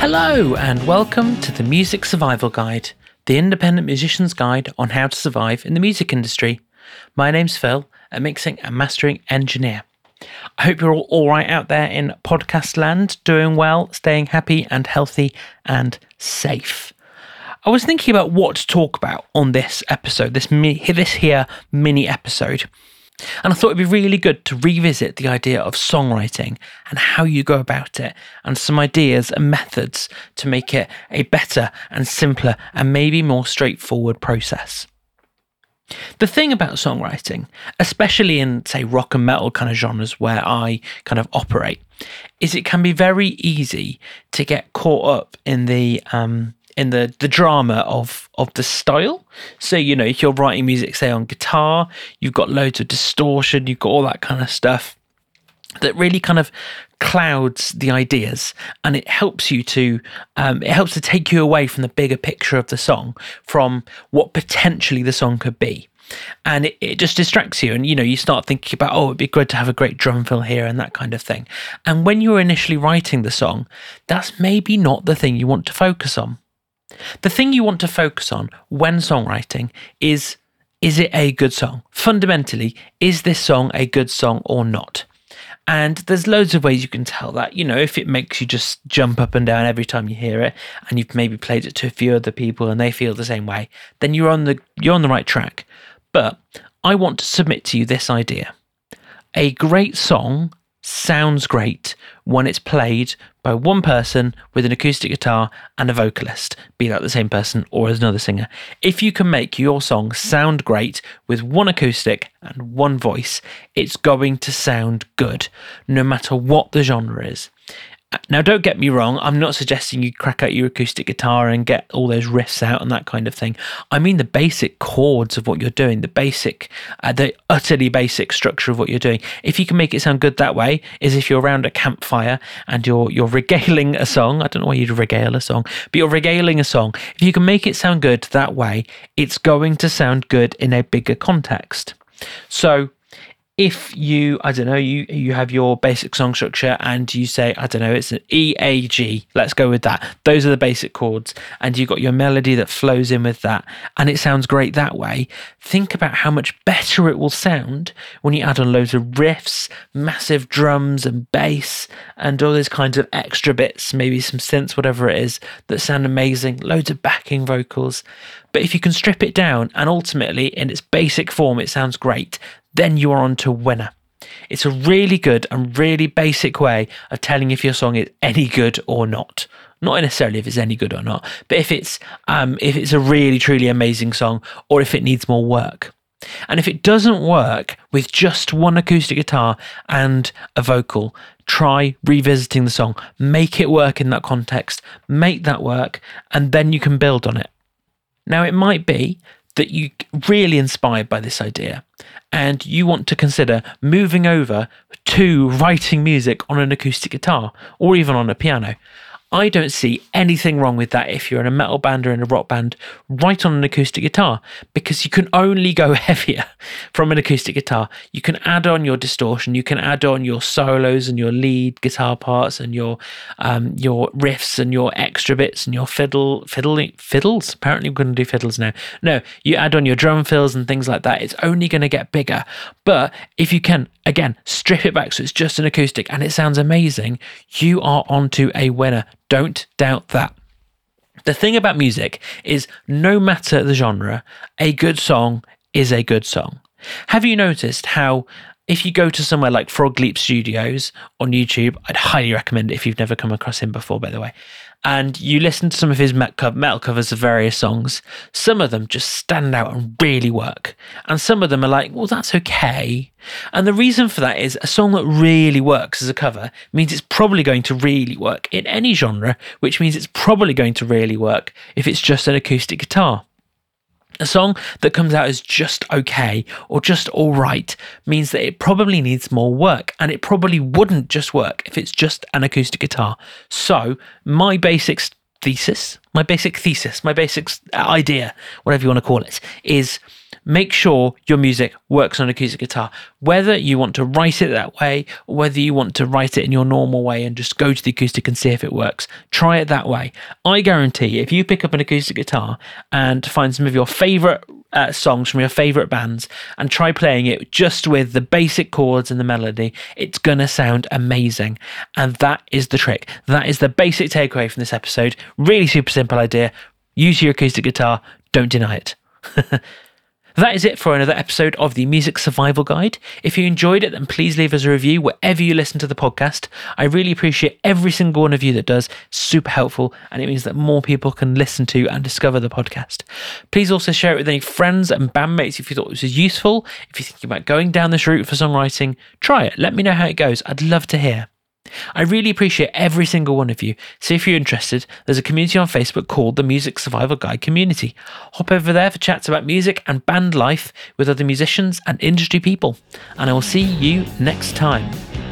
Hello, and welcome to the Music Survival Guide, the independent musician's guide on how to survive in the music industry. My name's Phil, a mixing and mastering engineer. I hope you're all all right out there in podcast land, doing well, staying happy and healthy and safe. I was thinking about what to talk about on this episode, this this here mini episode. And I thought it'd be really good to revisit the idea of songwriting and how you go about it, and some ideas and methods to make it a better and simpler and maybe more straightforward process. The thing about songwriting, especially in, say, rock and metal kind of genres where I kind of operate, is it can be very easy to get caught up in the um, in the the drama of of the style. So you know, if you're writing music, say on guitar, you've got loads of distortion, you've got all that kind of stuff that really kind of clouds the ideas and it helps you to um, it helps to take you away from the bigger picture of the song from what potentially the song could be. And it, it just distracts you and you know you start thinking about oh it'd be good to have a great drum fill here and that kind of thing. And when you're initially writing the song that's maybe not the thing you want to focus on the thing you want to focus on when songwriting is is it a good song? Fundamentally, is this song a good song or not? And there's loads of ways you can tell that. You know, if it makes you just jump up and down every time you hear it, and you've maybe played it to a few other people and they feel the same way, then you're on the you're on the right track. But I want to submit to you this idea. A great song sounds great when it's played by one person with an acoustic guitar and a vocalist, be that the same person or as another singer. If you can make your song sound great with one acoustic and one voice, it's going to sound good, no matter what the genre is. Now, don't get me wrong, I'm not suggesting you crack out your acoustic guitar and get all those riffs out and that kind of thing. I mean the basic chords of what you're doing, the basic, uh, the utterly basic structure of what you're doing. If you can make it sound good that way, is if you're around a campfire and you're you're regaling a song. I don't know why you'd regale a song, but you're regaling a song. If you can make it sound good that way, it's going to sound good in a bigger context. So if you i don't know you you have your basic song structure and you say i don't know it's an e a g let's go with that. Those are the basic chords and you've got your melody that flows in with that and it sounds great that way. Think about how much better it will sound when you add on loads of riffs massive drums and bass and all those kinds of extra bits maybe some synths whatever it is that sound amazing loads of backing vocals. But if you can strip it down and ultimately in its basic form it sounds great then you are on to winner. It's a really good and really basic way of telling if your song is any good or not. Not necessarily if it's any good or not, but if it's um, if it's a really truly amazing song or if it needs more work. And if it doesn't work with just one acoustic guitar and a vocal, try revisiting the song. Make it work in that context. Make that work, and then you can build on it. Now, it might be that you really inspired by this idea and you want to consider moving over to writing music on an acoustic guitar or even on a piano. I don't see anything wrong with that if you're in a metal band or in a rock band, write on an acoustic guitar, because you can only go heavier from an acoustic guitar. You can add on your distortion, you can add on your solos and your lead guitar parts and your um, your riffs and your extra bits and your fiddle fiddle fiddles. Apparently, we're going to do fiddles now. No, you add on your drum fills and things like that. It's only going to get bigger. But if you can again strip it back so it's just an acoustic and it sounds amazing, you are onto a winner. Don't doubt that. The thing about music is no matter the genre, a good song is a good song. Have you noticed how if you go to somewhere like Frog Leap Studios on YouTube, I'd highly recommend it if you've never come across him before, by the way, and you listen to some of his metal covers of various songs, some of them just stand out and really work. And some of them are like, well, that's okay. And the reason for that is a song that really works as a cover means it's probably going to really work in any genre, which means it's probably going to really work if it's just an acoustic guitar. A song that comes out as just okay or just all right means that it probably needs more work and it probably wouldn't just work if it's just an acoustic guitar. So, my basic thesis, my basic thesis, my basic idea, whatever you want to call it, is make sure your music works on acoustic guitar. Whether you want to write it that way or whether you want to write it in your normal way and just go to the acoustic and see if it works, try it that way. I guarantee if you pick up an acoustic guitar and find some of your favorite uh, songs from your favorite bands and try playing it just with the basic chords and the melody, it's going to sound amazing. And that is the trick. That is the basic takeaway from this episode. Really super simple idea. Use your acoustic guitar, don't deny it. That is it for another episode of the Music Survival Guide. If you enjoyed it, then please leave us a review wherever you listen to the podcast. I really appreciate every single one of you that does. Super helpful, and it means that more people can listen to and discover the podcast. Please also share it with any friends and bandmates if you thought this was useful. If you're thinking about going down this route for songwriting, try it. Let me know how it goes. I'd love to hear. I really appreciate every single one of you. So if you're interested, there's a community on Facebook called the Music Survival Guide Community. Hop over there for chats about music and band life with other musicians and industry people. And I will see you next time.